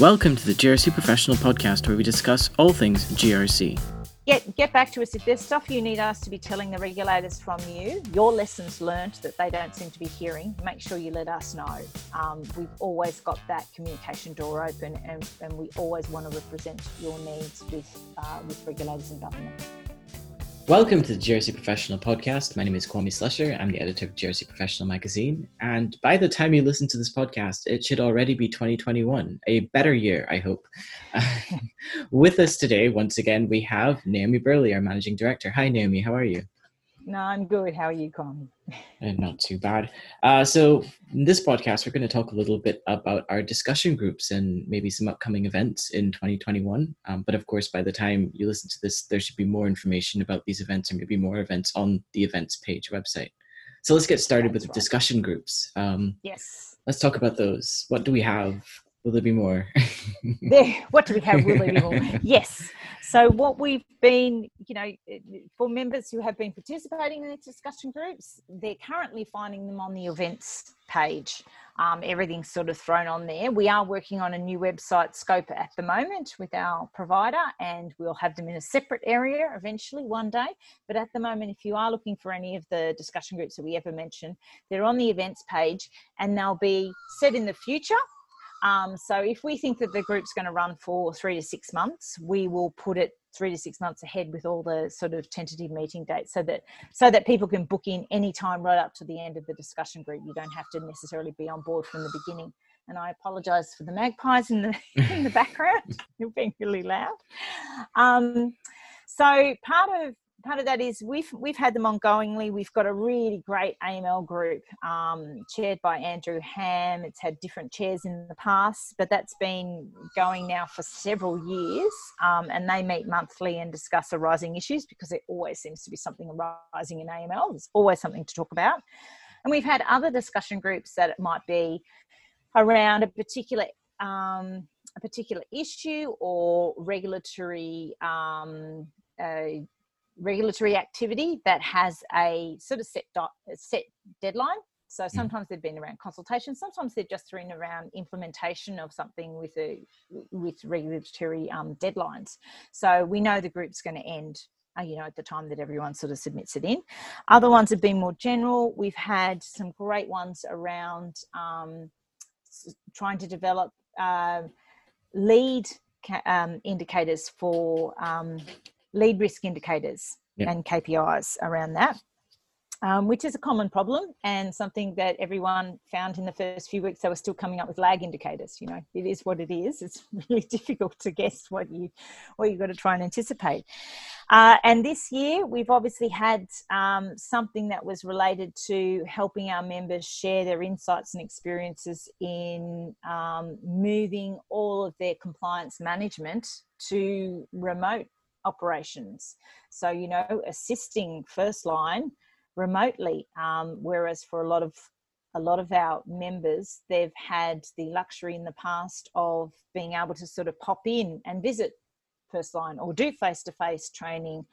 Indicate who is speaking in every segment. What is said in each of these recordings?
Speaker 1: Welcome to the GRC Professional Podcast, where we discuss all things GRC.
Speaker 2: Get, get back to us if there's stuff you need us to be telling the regulators from you, your lessons learned that they don't seem to be hearing, make sure you let us know. Um, we've always got that communication door open and, and we always want to represent your needs with, uh, with regulators and government.
Speaker 1: Welcome to the GRC Professional Podcast. My name is Kwame Slusher. I'm the editor of GRC Professional magazine. And by the time you listen to this podcast, it should already be 2021, a better year, I hope. with us today, once again, we have Naomi Burley, our managing director. Hi, Naomi. How are you?
Speaker 2: No, I'm good. How are you, Con?
Speaker 1: And not too bad. Uh, so, in this podcast, we're going to talk a little bit about our discussion groups and maybe some upcoming events in 2021. Um, but of course, by the time you listen to this, there should be more information about these events and maybe more events on the events page website. So, let's get started That's with the discussion groups.
Speaker 2: Um, yes.
Speaker 1: Let's talk about those. What do we have? Will there be more?
Speaker 2: there, what do we have? Will there be more? Yes. So, what we've been, you know, for members who have been participating in these discussion groups, they're currently finding them on the events page. Um, everything's sort of thrown on there. We are working on a new website scope at the moment with our provider, and we'll have them in a separate area eventually one day. But at the moment, if you are looking for any of the discussion groups that we ever mentioned, they're on the events page and they'll be set in the future um, so if we think that the group's going to run for three to six months, we will put it three to six months ahead with all the sort of tentative meeting dates so that so that people can book in any time right up to the end of the discussion group. You don't have to necessarily be on board from the beginning. And I apologise for the magpies in the in the background. You're being really loud. Um, so part of part of that is we've we've had them ongoingly. We've got a really great AML group um, chaired by Andrew Ham. It's had different chairs in the past, but that's been going now for several years. Um, and they meet monthly and discuss arising issues because there always seems to be something arising in AML. There's always something to talk about. And we've had other discussion groups that it might be around a particular um, a particular issue or regulatory uh, regulatory activity that has a sort of set set deadline. So mm. sometimes they've been around consultation, sometimes they're just been around implementation of something with a with regulatory um, deadlines. So we know the group's going to end uh, you know, at the time that everyone sort of submits it in. Other ones have been more general. We've had some great ones around um, trying to develop uh, lead um, indicators for um, lead risk indicators yep. and KPIs around that. Um, which is a common problem and something that everyone found in the first few weeks they were still coming up with lag indicators you know it is what it is it's really difficult to guess what you what you've got to try and anticipate uh, and this year we've obviously had um, something that was related to helping our members share their insights and experiences in um, moving all of their compliance management to remote operations. So, you know, assisting first line remotely. Um, whereas for a lot of a lot of our members, they've had the luxury in the past of being able to sort of pop in and visit first line or do face to face training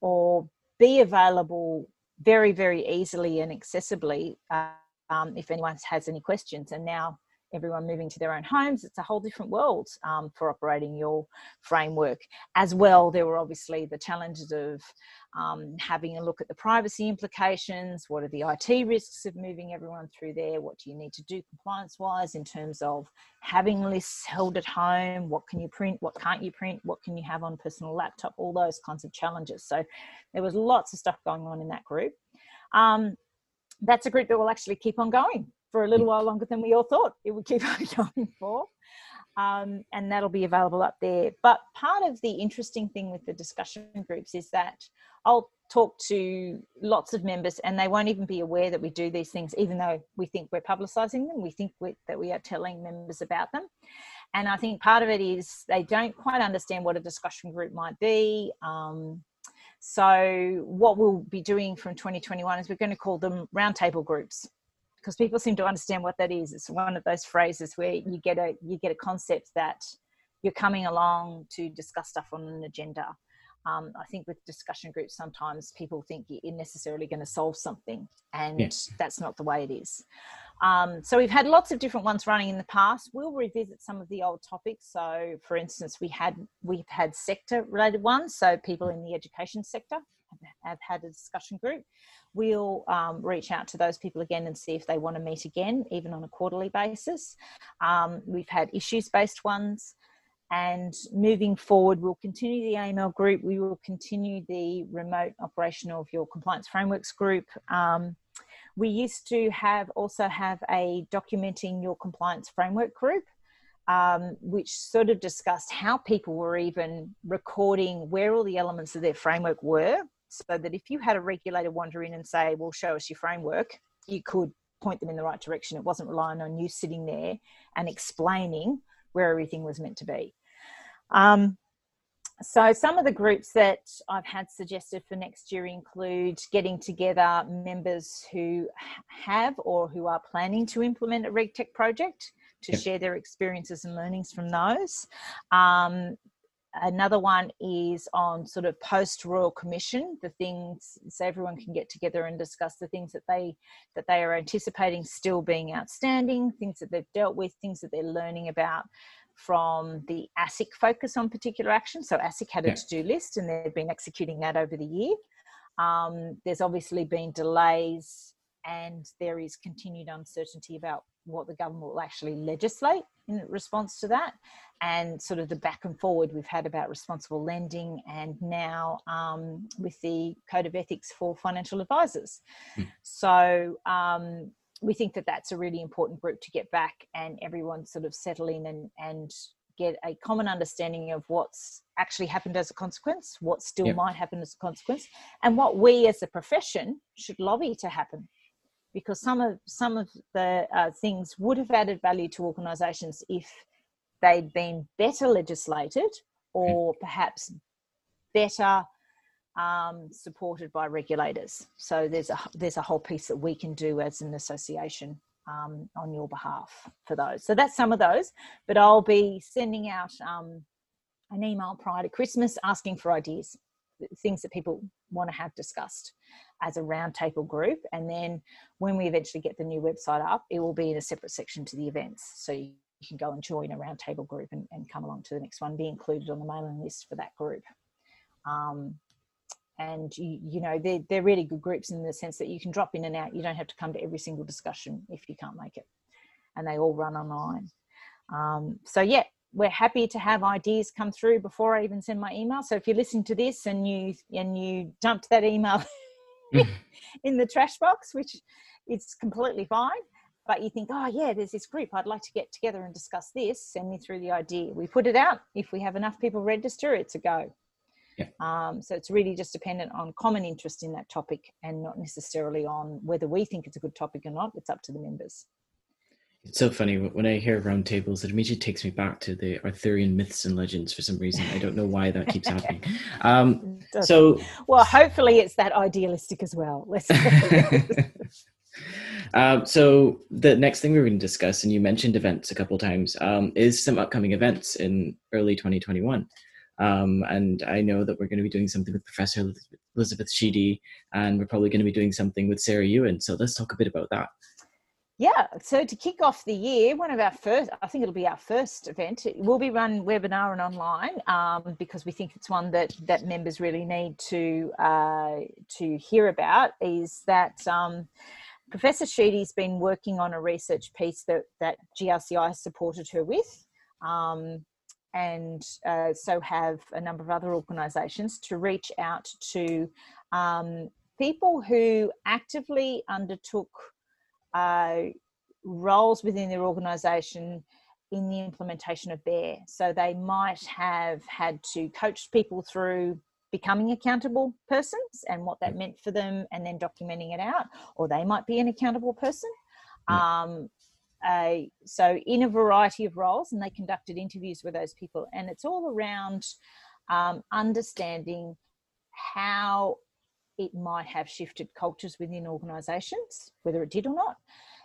Speaker 2: or be available very, very easily and accessibly uh, um, if anyone has any questions. And now everyone moving to their own homes. It's a whole different world um, for operating your framework. As well, there were obviously the challenges of um, having a look at the privacy implications. What are the IT risks of moving everyone through there? What do you need to do compliance wise in terms of having lists held at home? What can you print? What can't you print? What can you have on personal laptop? All those kinds of challenges. So there was lots of stuff going on in that group. Um, that's a group that will actually keep on going for a little while longer than we all thought it would keep on going for. Um, and that'll be available up there. But part of the interesting thing with the discussion groups is that I'll talk to lots of members and they won't even be aware that we do these things, even though we think we're publicising them. We think we, that we are telling members about them. And I think part of it is they don't quite understand what a discussion group might be. Um, so, what we'll be doing from 2021 is we're going to call them roundtable groups because people seem to understand what that is. It's one of those phrases where you get a you get a concept that you're coming along to discuss stuff on an agenda. Um, I think with discussion groups, sometimes people think you're necessarily going to solve something, and yes. that's not the way it is. Um, so we've had lots of different ones running in the past. We'll revisit some of the old topics. So, for instance, we had we've had sector related ones. So people in the education sector have had a discussion group. We'll um, reach out to those people again and see if they want to meet again, even on a quarterly basis. Um, we've had issues based ones. And moving forward, we'll continue the AML group. We will continue the remote operation of your compliance frameworks group. Um, we used to have also have a documenting your compliance framework group, um, which sort of discussed how people were even recording where all the elements of their framework were, so that if you had a regulator wander in and say, "Well, show us your framework," you could point them in the right direction. It wasn't relying on you sitting there and explaining where everything was meant to be. Um, so some of the groups that I've had suggested for next year include getting together members who have or who are planning to implement a RegTech project to share their experiences and learnings from those. Um, another one is on sort of post royal commission the things so everyone can get together and discuss the things that they that they are anticipating still being outstanding things that they've dealt with things that they're learning about from the ASIC focus on particular action. So ASIC had a yeah. to-do list and they've been executing that over the year. Um, there's obviously been delays and there is continued uncertainty about what the government will actually legislate in response to that and sort of the back and forward we've had about responsible lending and now um, with the code of ethics for financial advisors mm. so um, we think that that's a really important group to get back and everyone sort of settle in and, and get a common understanding of what's actually happened as a consequence, what still yep. might happen as a consequence, and what we as a profession should lobby to happen. Because some of some of the uh, things would have added value to organisations if they'd been better legislated or perhaps better um, supported by regulators. So there's a there's a whole piece that we can do as an association um, on your behalf for those. So that's some of those. But I'll be sending out um, an email prior to Christmas asking for ideas, things that people want to have discussed as a roundtable group. And then when we eventually get the new website up, it will be in a separate section to the events. So you can go and join a roundtable group and, and come along to the next one, be included on the mailing list for that group. Um, and you, you know they're, they're really good groups in the sense that you can drop in and out you don't have to come to every single discussion if you can't make it and they all run online um, so yeah we're happy to have ideas come through before i even send my email so if you're listening to this and you and you dumped that email in the trash box which is completely fine. But you think oh yeah there's this group. I'd like to get together and discuss this. Send me through the idea. We put it out. If we have enough people register it's a go. Yeah. Um, so it's really just dependent on common interest in that topic and not necessarily on whether we think it's a good topic or not. It's up to the members.
Speaker 1: It's so funny when I hear roundtables, it immediately takes me back to the Arthurian myths and legends for some reason. I don't know why that keeps happening. Um, so,
Speaker 2: well, hopefully it's that idealistic as well. Let's.
Speaker 1: um, so the next thing we're going to discuss, and you mentioned events a couple times, um, is some upcoming events in early 2021. Um, and I know that we're going to be doing something with Professor Elizabeth Sheedy, and we're probably going to be doing something with Sarah Ewan. So let's talk a bit about that.
Speaker 2: Yeah, so to kick off the year, one of our first, I think it'll be our first event. It will be run webinar and online um, because we think it's one that that members really need to uh, to hear about. Is that um, Professor Sheedy's been working on a research piece that that GRCI supported her with. Um, and uh, so have a number of other organisations to reach out to um, people who actively undertook uh, roles within their organisation in the implementation of BEAR. So they might have had to coach people through becoming accountable persons and what that meant for them and then documenting it out, or they might be an accountable person. Um, uh, so in a variety of roles, and they conducted interviews with those people, and it's all around um, understanding how it might have shifted cultures within organisations, whether it did or not.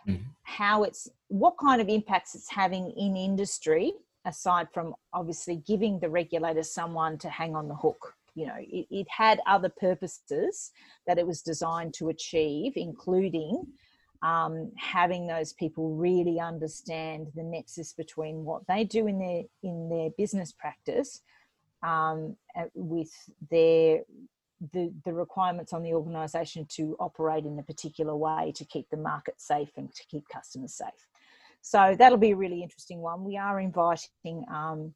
Speaker 2: Mm-hmm. How it's what kind of impacts it's having in industry, aside from obviously giving the regulator someone to hang on the hook. You know, it, it had other purposes that it was designed to achieve, including um, having those people really understand the nexus between what they do in their in their business practice um, with their the, the requirements on the organisation to operate in a particular way to keep the market safe and to keep customers safe. So that'll be a really interesting one. We are inviting um,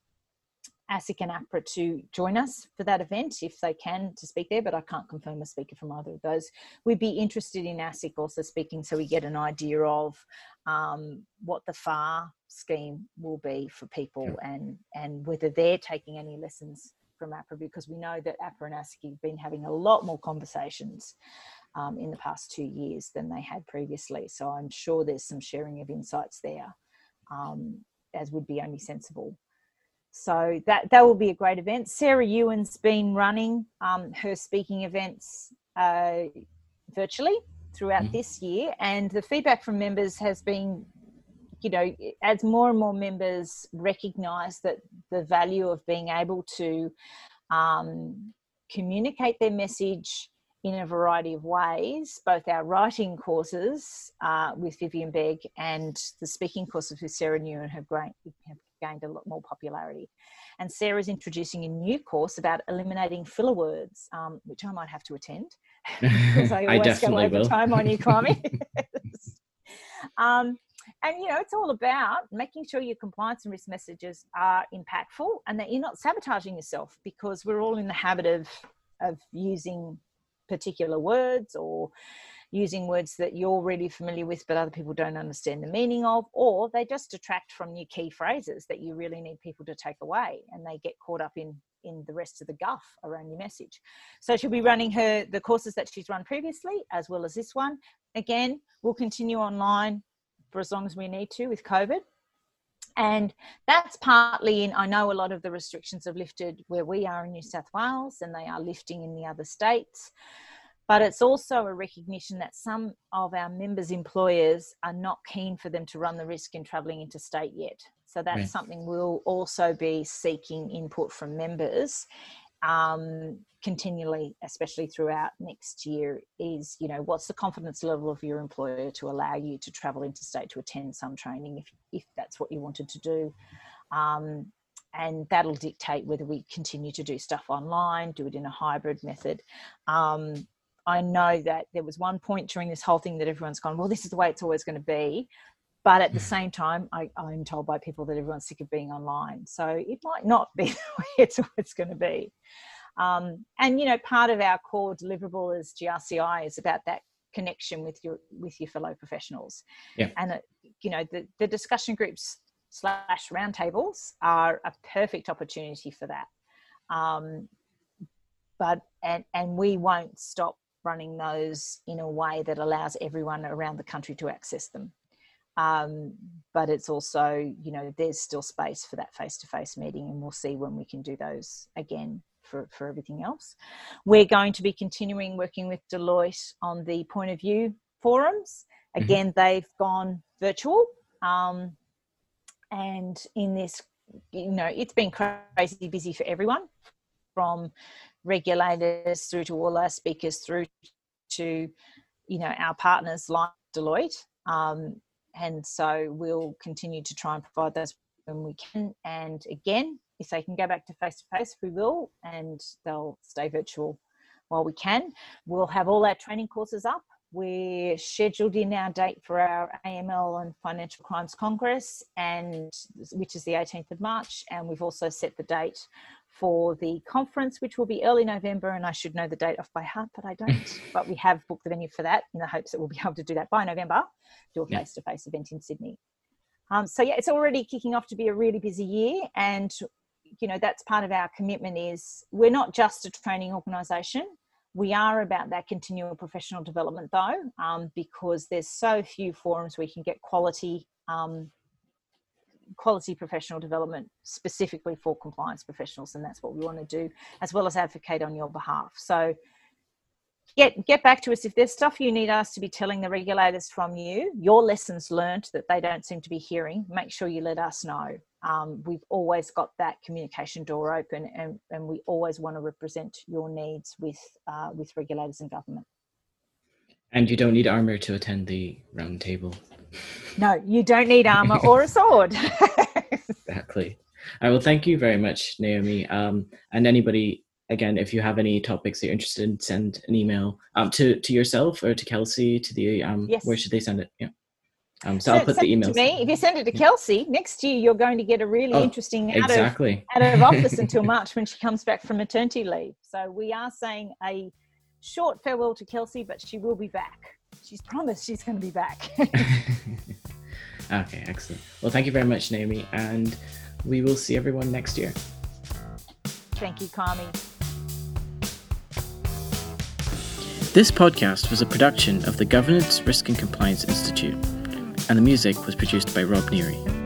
Speaker 2: ASIC and APRA to join us for that event if they can to speak there, but I can't confirm a speaker from either of those. We'd be interested in ASIC also speaking so we get an idea of um, what the FAR scheme will be for people and, and whether they're taking any lessons from APRA because we know that APRA and ASIC have been having a lot more conversations um, in the past two years than they had previously. So I'm sure there's some sharing of insights there, um, as would be only sensible. So that that will be a great event. Sarah Ewan's been running um, her speaking events uh, virtually throughout mm-hmm. this year, and the feedback from members has been, you know, as more and more members recognise that the value of being able to um, communicate their message in a variety of ways, both our writing courses uh, with Vivian Begg and the speaking courses with Sarah Ewan have, have gained a lot more popularity. And Sarah's introducing a new course about eliminating filler words, um, which I might have to attend because I always I go over will. time on economy. um, and you know, it's all about making sure your compliance and risk messages are impactful and that you're not sabotaging yourself because we're all in the habit of of using particular words or using words that you're really familiar with but other people don't understand the meaning of or they just detract from your key phrases that you really need people to take away and they get caught up in in the rest of the guff around your message. So she'll be running her the courses that she's run previously as well as this one. Again we'll continue online for as long as we need to with covid and that's partly in i know a lot of the restrictions have lifted where we are in new south wales and they are lifting in the other states but it's also a recognition that some of our members' employers are not keen for them to run the risk in travelling interstate yet. So that's right. something we'll also be seeking input from members um, continually, especially throughout next year. Is you know what's the confidence level of your employer to allow you to travel interstate to attend some training if if that's what you wanted to do. Um, and that'll dictate whether we continue to do stuff online, do it in a hybrid method. Um, I know that there was one point during this whole thing that everyone's gone, well, this is the way it's always going to be. But at the hmm. same time, I, am told by people that everyone's sick of being online. So it might not be the way it's always going to be. Um, and, you know, part of our core deliverable as GRCI is about that connection with your with your fellow professionals. Yeah. And, you know, the, the discussion groups slash roundtables are a perfect opportunity for that. Um, but and and we won't stop running those in a way that allows everyone around the country to access them. Um, but it's also, you know, there's still space for that face to face meeting, and we'll see when we can do those again for, for everything else. We're going to be continuing working with Deloitte on the point of view forums. Mm-hmm. Again, mm-hmm. they've gone virtual. Um, and in this, you know, it's been crazy busy for everyone from regulators through to all our speakers through to you know our partners like Deloitte um, and so we'll continue to try and provide those when we can. And again if they can go back to face to face we will and they'll stay virtual while we can. We'll have all our training courses up. We're scheduled in our date for our AML and Financial Crimes Congress, and which is the 18th of March, and we've also set the date for the conference, which will be early November, and I should know the date off by heart, but I don't. but we have booked the venue for that in the hopes that we'll be able to do that by November, do a face to face event in Sydney. Um, so yeah, it's already kicking off to be a really busy year, and you know that's part of our commitment. Is we're not just a training organisation. We are about that continual professional development, though, um, because there's so few forums we can get quality um, quality professional development specifically for compliance professionals and that's what we want to do as well as advocate on your behalf. So get get back to us. If there's stuff you need us to be telling the regulators from you your lessons learned that they don't seem to be hearing make sure you let us know. Um, we've always got that communication door open and, and we always want to represent your needs with uh, with regulators and government
Speaker 1: And you don't need armor to attend the round table.
Speaker 2: No, you don't need armor or a sword.
Speaker 1: exactly. I will thank you very much, Naomi. Um, and anybody, again, if you have any topics that you're interested in, send an email um, to to yourself or to Kelsey. To the um,
Speaker 2: Yes.
Speaker 1: where should they send it? Yeah. Um, so
Speaker 2: Send-
Speaker 1: I'll put the emails.
Speaker 2: to me. If you send it to Kelsey, next year you're going to get a really
Speaker 1: Oh,
Speaker 2: interesting out of
Speaker 1: Exactly.
Speaker 2: out of office until March when she comes back from maternity leave. So we are saying a short farewell to Kelsey, but she will be back. She's promised she's going to be back.
Speaker 1: okay, excellent. Well, thank you very much, Naomi, and we will see everyone next year.
Speaker 2: Thank you, Kami.
Speaker 1: This podcast was a production of the Governance, Risk and Compliance Institute, and the music was produced by Rob Neary.